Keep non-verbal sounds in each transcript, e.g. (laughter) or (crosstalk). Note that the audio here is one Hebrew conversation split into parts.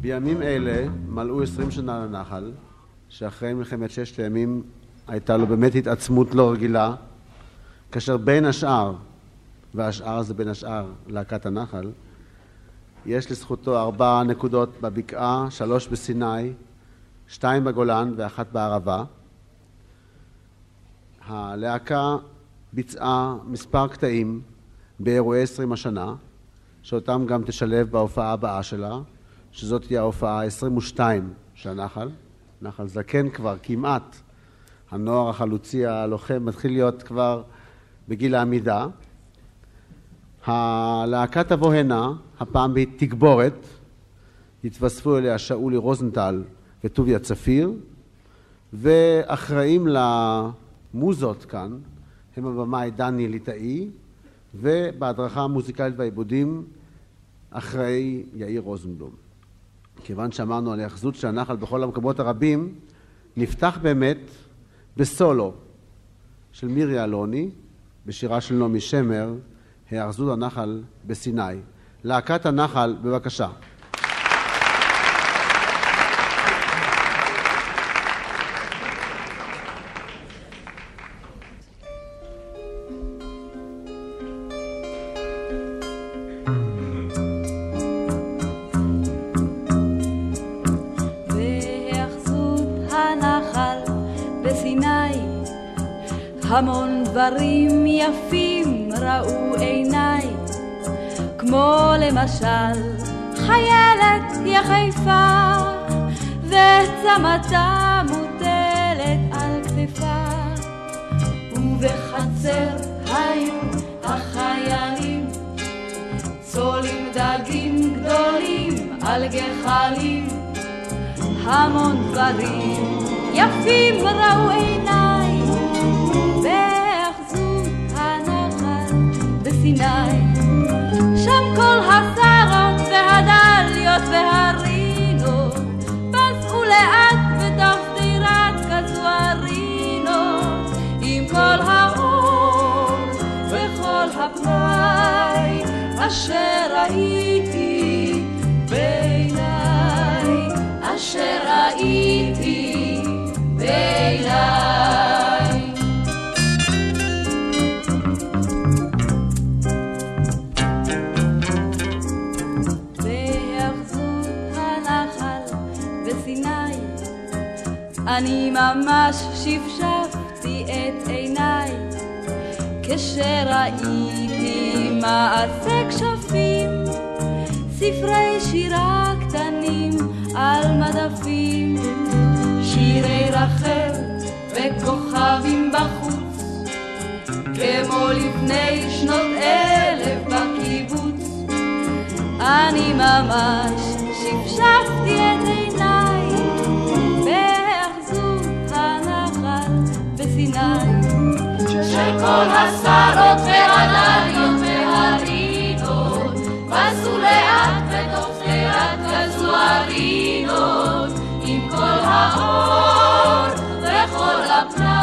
בימים אלה מלאו עשרים שנה לנחל, שאחרי מלחמת ששת הימים הייתה לו באמת התעצמות לא רגילה, כאשר בין השאר, והשאר זה בין השאר להקת הנחל, יש לזכותו ארבע נקודות בבקעה, שלוש בסיני, שתיים בגולן ואחת בערבה. הלהקה ביצעה מספר קטעים באירועי עשרים השנה, שאותם גם תשלב בהופעה הבאה שלה, שזאת תהיה ההופעה ה-22 של הנחל. נחל זקן כבר כמעט. הנוער החלוצי הלוחם מתחיל להיות כבר בגיל העמידה. הלהקה תבוא הנה, הפעם בתגבורת, התווספו אליה שאולי רוזנטל וטוביה צפיר, ואחראים למוזות כאן הם הבמאי דני ליטאי, ובהדרכה המוזיקלית והעיבודים אחראי יאיר רוזנבלום. כיוון שאמרנו על היאחזות של הנחל בכל המקומות הרבים, נפתח באמת בסולו של מירי אלוני, בשירה של נעמי שמר, היאחזות הנחל בסיני. להקת הנחל, בבקשה. על גחלים, המון דברים יפים ראו עיניי. סיני, שם כל השרות והדליות והרינות, פסעו לאט בתוך דירת קזוארינות, עם כל האור וכל הפנאי אשר ראיתי אני ממש שפשפתי את עיניי. כשראיתי מעשה כשפים ספרי שירה קטנים על מדפים. שירי רחל וכוכבים בחוץ כמו לפני שנות אלף בקיבוץ. אני ממש שפשפתי את עיניי של כל השרות והדליות והרינות, פסו לאט בתוך שדרת גזוארינות, עם כל האור וכל הפנאי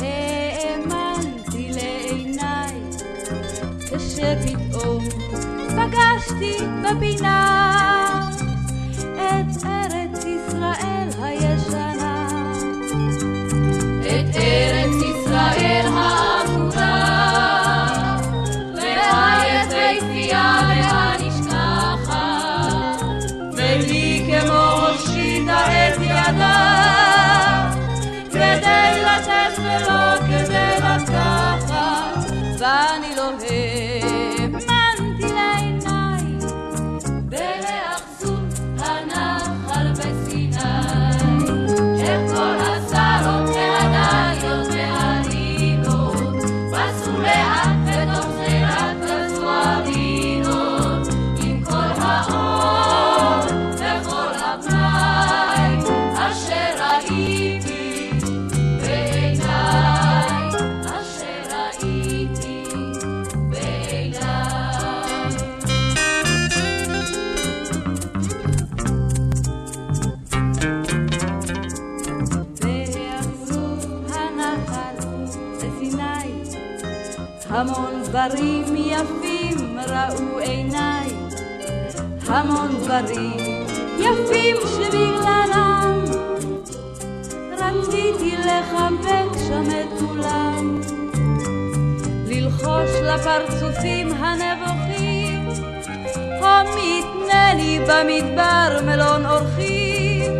האמנתי לעיניי, כשפתאום פגשתי בפינה את ארץ ישראל הישנה. את ארץ ישראל דברים יפים ראו עיניי, המון דברים יפים שבגללם רציתי לחבק שם את כולם, ללחוש לפרצופים הנבוכים, המתנה לי במדבר מלון אורחים,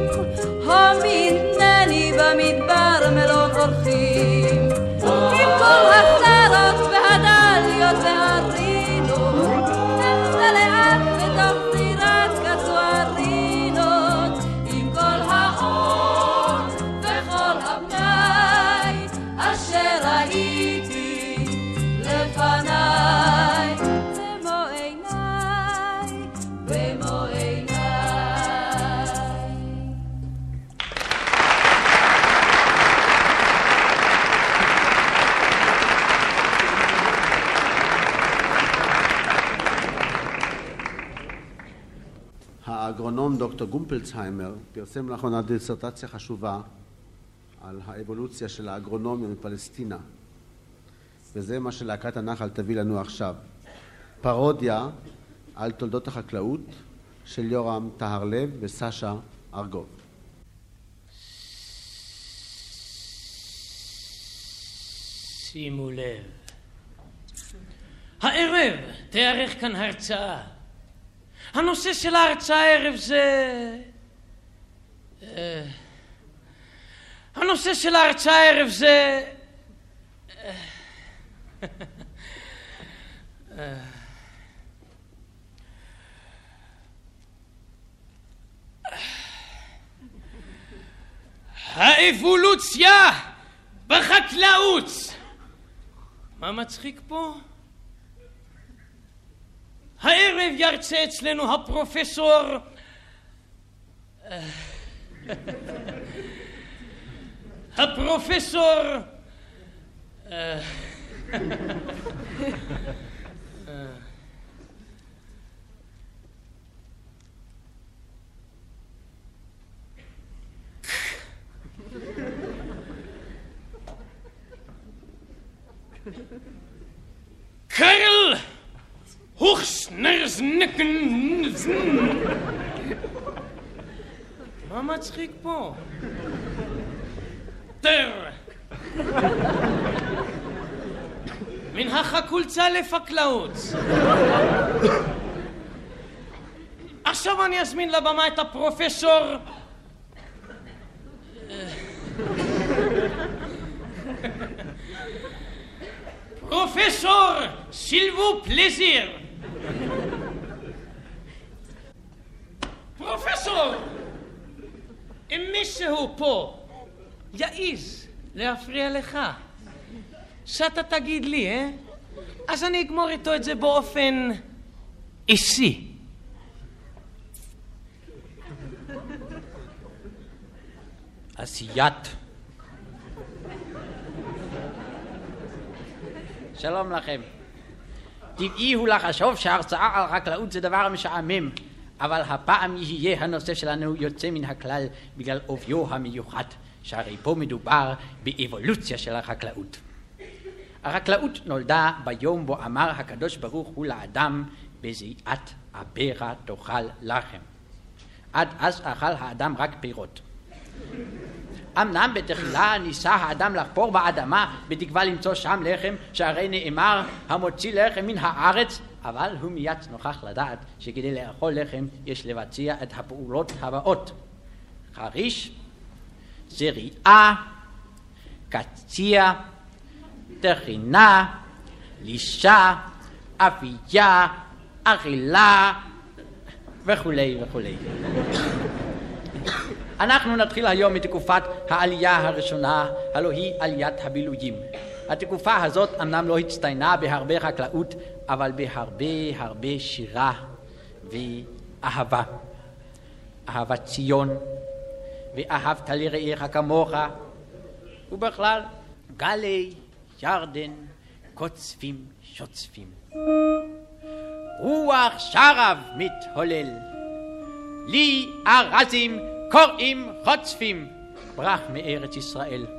המתנה לי במדבר מלון אורחים, עם כל דוקטור גומפלצהיימר פרסם לאחרונה דיסרטציה חשובה על האבולוציה של האגרונומיה מפלסטינה וזה מה שלהקת הנחל תביא לנו עכשיו פרודיה על תולדות החקלאות של יורם טהרלב וסשה ארגוב שימו לב. הערב תיערך כאן הרצאה. הנושא של ההרצאה הערב זה... אה, הנושא של ההרצאה הערב זה... אה, אה, האבולוציה בחקלאות. מה מצחיק פה? הערב ירצה אצלנו הפרופסור... אה, הפרופסור... אה, הוכסנרזנקן... מה מצחיק פה? טר! מן החקולצה לפקלאות. עכשיו אני אזמין לבמה את הפרופסור... פרופסור סילבו פלזיר. פרופסור! אם מישהו פה יעז להפריע לך, שאתה תגיד לי, אה? אז אני אגמור איתו את זה באופן אישי. עשיית. שלום לכם. טבעי הוא לחשוב שההרצאה על חקלאות זה דבר משעמם, אבל הפעם יהיה הנושא שלנו יוצא מן הכלל בגלל אופיו המיוחד, שהרי פה מדובר באבולוציה של החקלאות. החקלאות נולדה ביום בו אמר הקדוש ברוך הוא לאדם בזיעת אביך תאכל לחם. עד אז אכל האדם רק פירות. אמנם בתחילה ניסה האדם לחפור באדמה בתקווה למצוא שם לחם שהרי נאמר המוציא לחם מן הארץ אבל הוא מיד נוכח לדעת שכדי לאכול לחם יש לבצע את הפעולות הבאות חריש, זריעה, קציע, טחינה, לישה, אפייה, אכילה וכולי וכולי. אנחנו נתחיל היום מתקופת העלייה הראשונה, הלוא היא עליית הבילויים. התקופה הזאת אמנם לא הצטיינה בהרבה חקלאות, אבל בהרבה הרבה שירה ואהבה. אהבת ציון, ואהבת לרעיך כמוך, ובכלל גלי ירדן קוצפים שוצפים. רוח שרב מתהולל, לי ארזים קוראים חוצפים, ברח מארץ ישראל.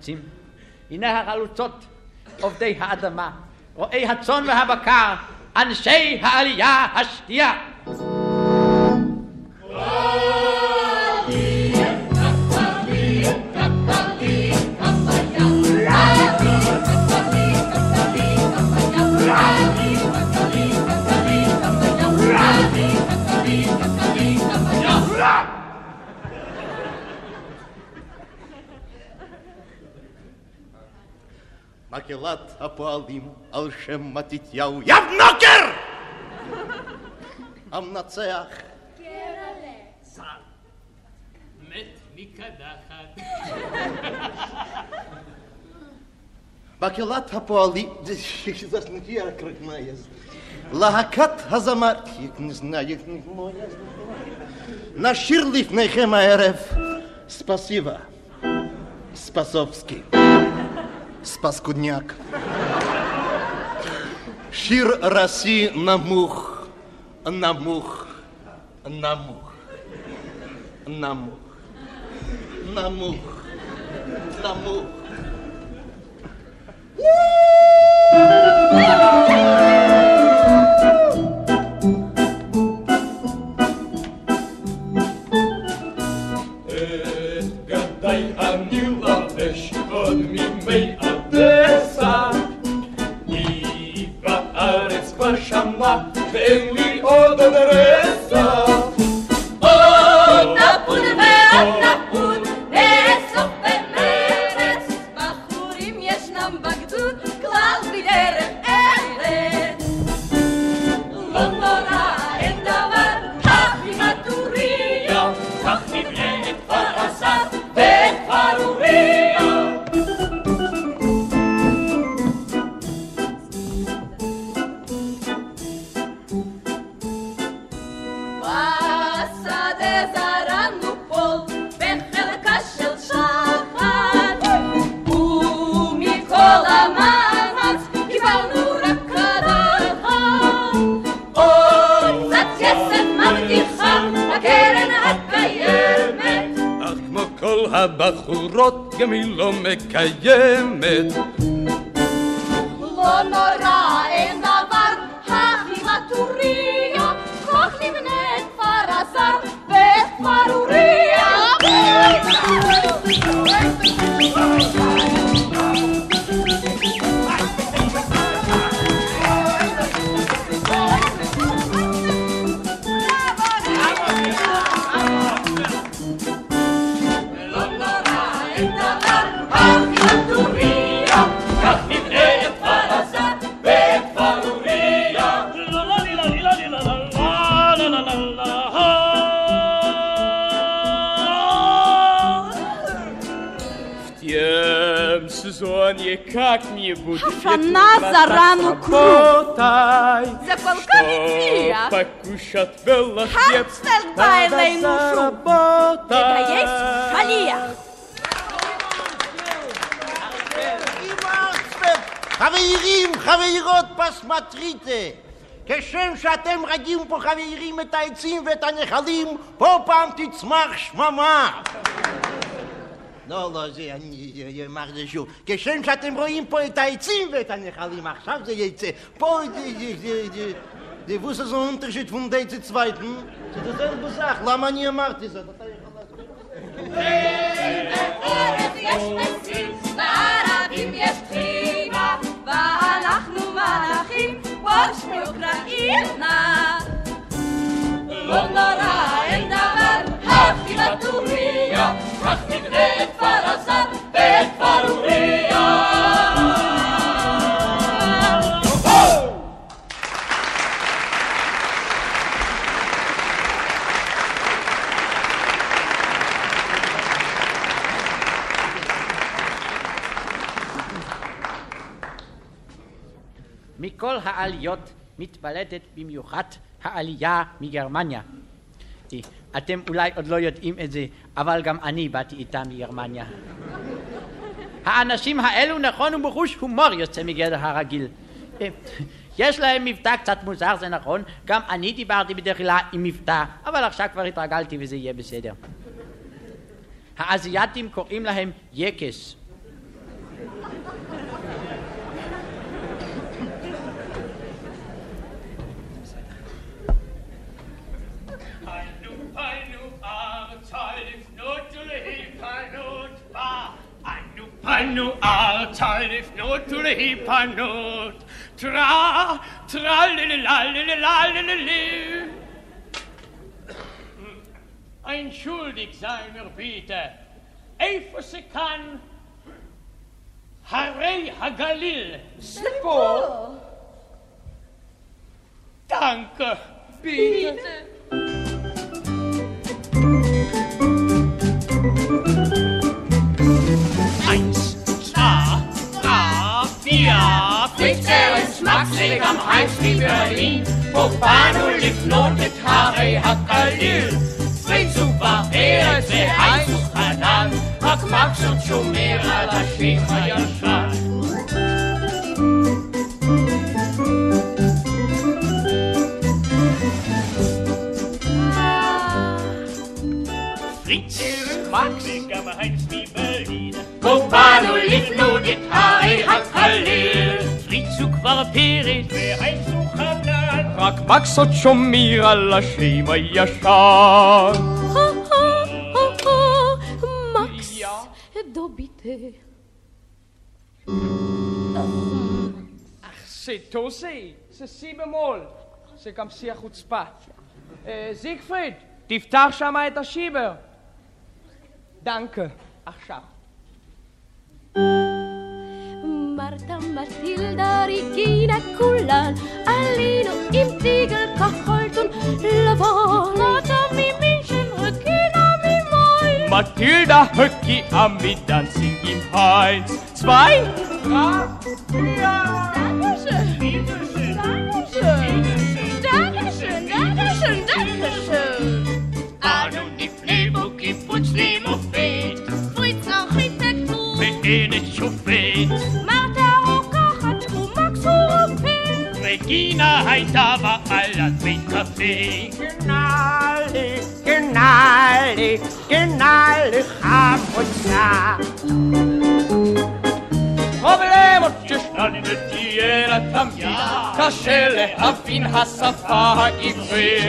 החלוצים. הנה החלוצות עובדי האדמה, רועי הצאן והבקר, אנשי העלייה השנייה. Акелат апоалим, алшем матитьяу, явнокер! המנצח. צר. מת מקדחת. מקהלת הפועלים, להקת הזמר, נשיר לפניכם הערב, ספסיבה, ספסובסקי спаскудняк. Шир роси на мух, на мух, на мух, на мух, на мух, на мух. הבחורות גם היא לא מקיימת. לא נורא, אין דבר, החימטוריה, כך נבנה כפר עשר ואת כפר אוריה. как мне будет Хана зарану работать, זה כל כך הצליח. покушать было хлеб, הצטלת надо אלינו שוב. заработать. לגייס שליח. חברים, חברות, פסמטריטה. כשם שאתם רגילים פה חברים את העצים ואת הנחלים, פה פעם תצמח שממה. לא, לא, זה, אני אמר זה שוב. כשם שאתם רואים פה את העצים ואת הנחלים, עכשיו זה יצא. פה, די וווס איז אונטרשיט פון דיי צו צווייטן? צו דער זelfde זאך, לאמע ני מארט איז דאס. בערבים יש חיבה, ואנחנו מלאכים, וואש מאוקראינה. לא נורא, אין דבר מכל העליות מתבלטת במיוחד העלייה מגרמניה. אתם אולי עוד לא יודעים את זה, אבל גם אני באתי איתה מגרמניה. האנשים האלו נכון ובחוש הומור יוצא מגדר הרגיל. אה, יש להם מבטא קצת מוזר, זה נכון, גם אני דיברתי בדרך כלל עם מבטא, אבל עכשיו כבר התרגלתי וזה יהיה בסדר. האזייתים קוראים להם יקס. anno altar if not to the hipanot. Tra tra le la le la le (clears throat) le ein schuldig sei mir bitte eifose kann harei hagalil. Sipo danke bitte, bitte. Amsterdam, Heimspiel Berlin, Kobano, Lipnot, Tare, Hakalil. Fritzupa, Erze, Heizu, Hanan, Hakmaksut, Shomer, Alashim, Hayashan. Fritz, Max, עוד שומר על השם הישן. מקס, דו ביטה. C'est tosé, c'est si גם שיא החוצפה. אה, זיגפריד, תפתח שם את השיבר. דנקה, עכשיו. Martha, Mathilda, Regina, Kulan, Alino, im Tiegel, Kocholt und Lavon. Martha, Mimischen, Regina, Mimoi. Mathilda, Höcki, Ami, Dancing im Heinz. Zwei, drei, ja. Dankeschön. Dankeschön. Dankeschön. Dankeschön. Dankeschön. Dankeschön. Anu, nifne, buki, putschli, mufit. Fritz, Architekt, Beene, Schufit. רופא רגינה הייתה בעלת בית קפה. Gnade, Gnade, Gnade, חמוצה. פרובלמות שישנן ותהיינה תמיד, קשה להבין השפה העברית.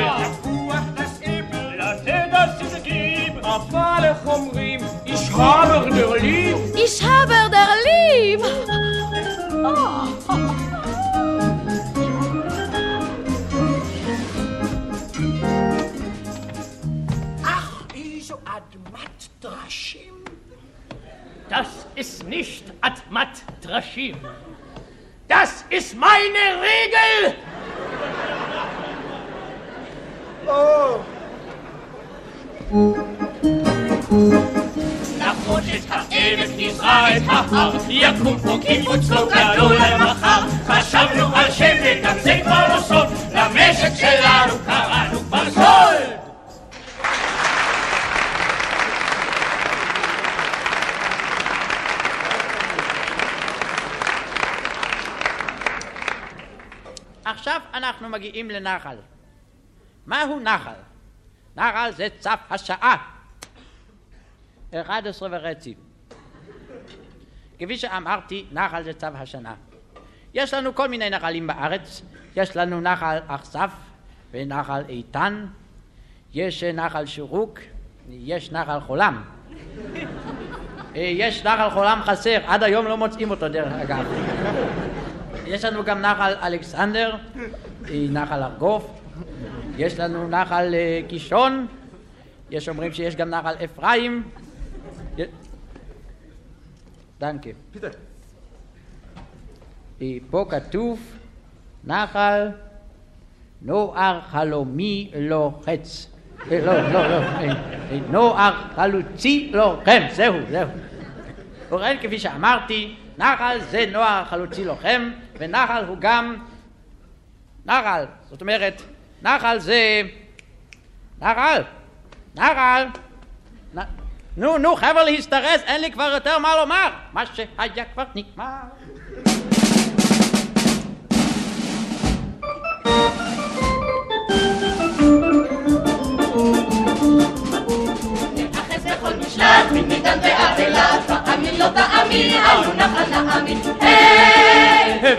אבל איך אומרים, איש הבר נרלים, איש הבר דר Das ist nicht Admat Drashim. Das ist meine Regel! למרות את העמק נזרע את ההר, יקום פה קיבוץ לא גדול למחר. חשבנו על שם וגם זה כבר לא סוד, למשק שלנו מגיעים לנחל. מהו נחל? נחל זה צף השעה. 11 וחצי. כפי שאמרתי, נחל זה צו השנה. יש לנו כל מיני נחלים בארץ, יש לנו נחל אכסף ונחל איתן, יש נחל שורוק, יש נחל חולם. יש נחל חולם חסר, עד היום לא מוצאים אותו דרך אגב. יש לנו גם נחל אלכסנדר, נחל ארגוף, יש לנו נחל אה, קישון, יש אומרים שיש גם נחל אפרים. דנקה. פה כתוב נחל נוער חלומי לוחץ. אה, לא, לא, לא, אה, נוער חלוצי לוחם, זהו, זהו. ובכן, כפי שאמרתי, נחל זה נוער חלוצי לוחם, ונחל הוא גם נחל. זאת אומרת, נחל זה... נחל! נחל! נ... נו, נו, חבר'ה להזדרז, אין לי כבר יותר מה לומר. מה שהיה כבר נגמר. נאחז בכל משלט, מדן ועד אילת, תאמין לא תאמין, היו נחל נאמין.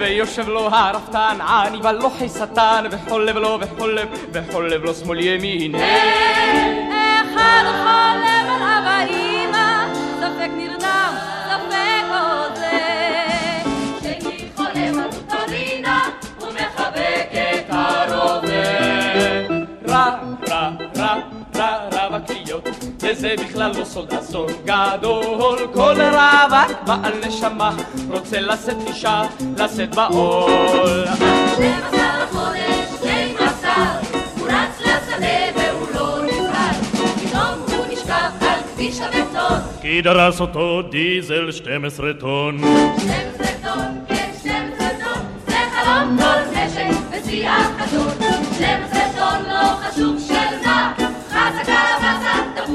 ויושב לו הרפתן, עני ולוחי שטן, וחולב לו וחולב, וחולב לו שמאל ימין. אחד חולם על אבא וזה בכלל לא סוד אסון גדול. כל רווק בעל נשמה רוצה לשאת אישה, לשאת בעול. שנים עשר חודש, שני מסר, הוא רץ לשדה והוא לא נבהל. פתאום הוא נשכב על כביש הבטון. כי דרס אותו דיזל 12 טון. 12 טון, כן 12 טון, זה חלום כל נשק בשיא החזון. 12 טון לא חשוב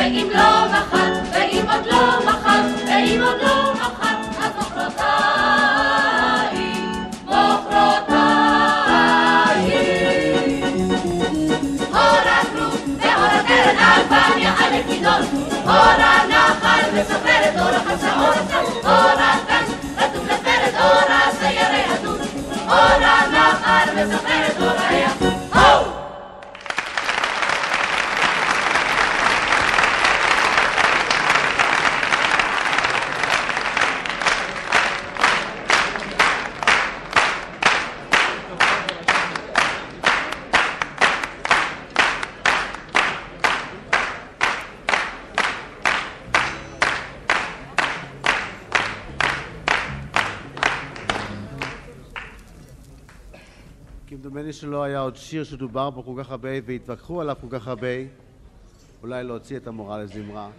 ואם לא מחר, ואם עוד לא מחר, ואם עוד לא מחר, אז מחרתיים, מחרתיים. הור הכרוב והור הקרן על פניה על לכידון, הור הנחל מספר את אור החצה, אור הצם, הור הגן רתום לפרד, אור הסיירי הדון, אור הנחל מספר את אור הים. כמדומני שלא היה עוד שיר שדובר בו כל כך הרבה והתווכחו עליו כל כך הרבה, אולי להוציא את המורה לזמרה,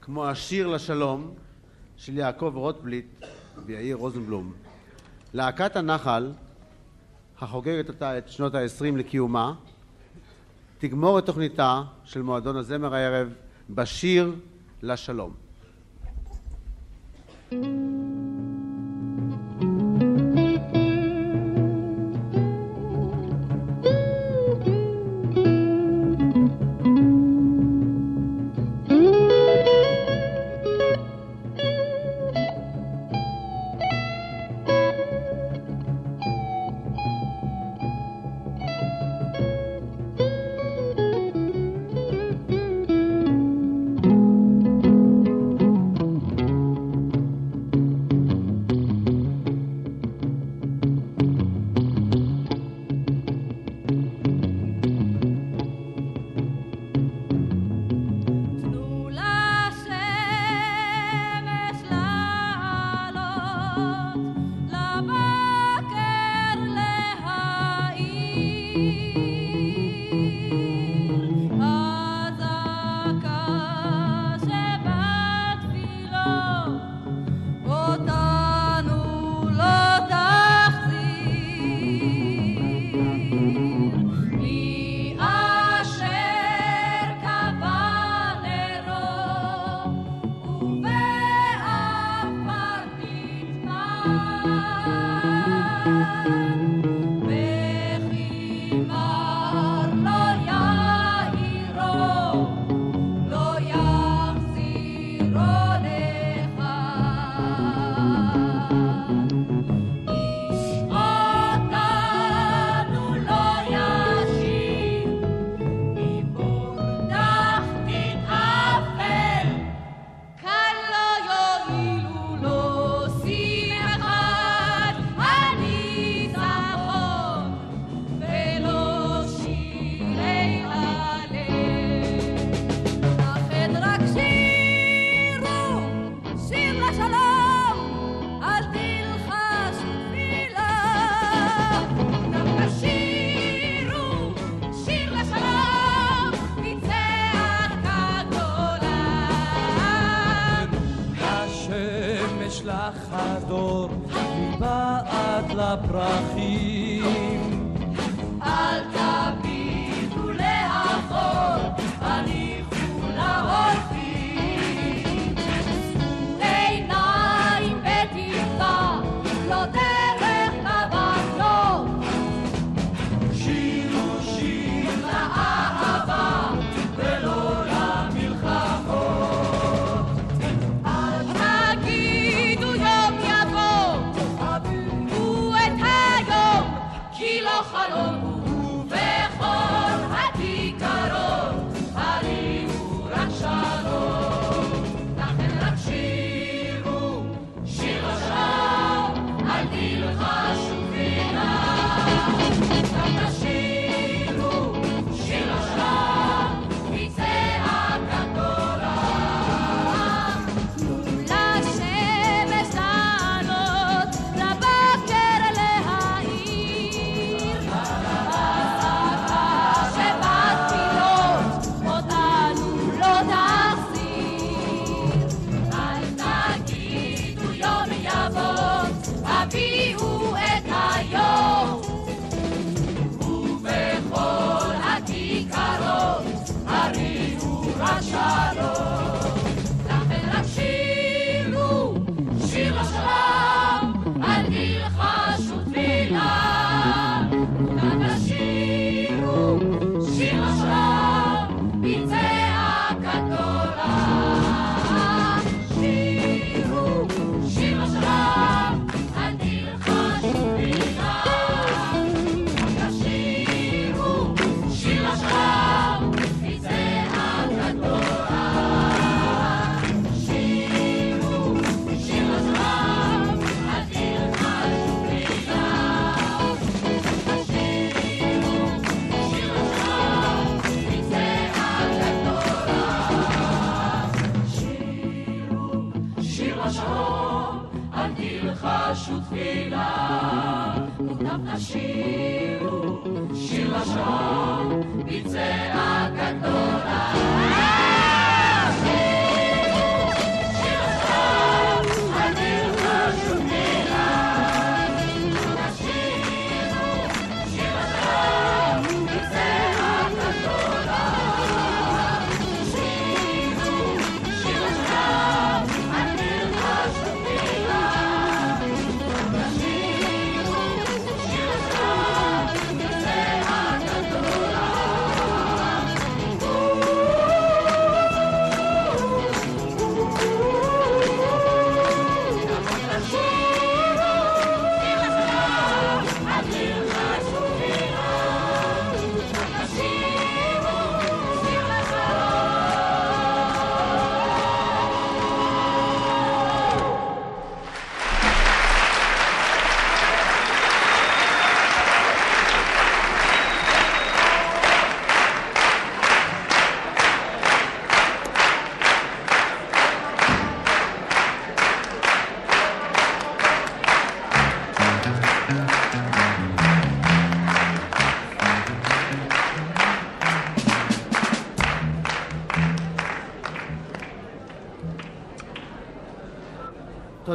כמו השיר לשלום של יעקב רוטבליט ויאיר רוזנבלום. להקת הנחל, החוגגת עתה את שנות ה-20 לקיומה, תגמור את תוכניתה של מועדון הזמר הערב בשיר לשלום. מבעד לפרחים.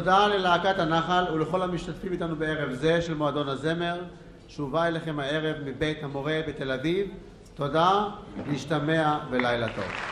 תודה ללהקת הנחל ולכל המשתתפים איתנו בערב זה של מועדון הזמר שהובא אליכם הערב מבית המורה בתל אביב. תודה, להשתמע ולילה טוב.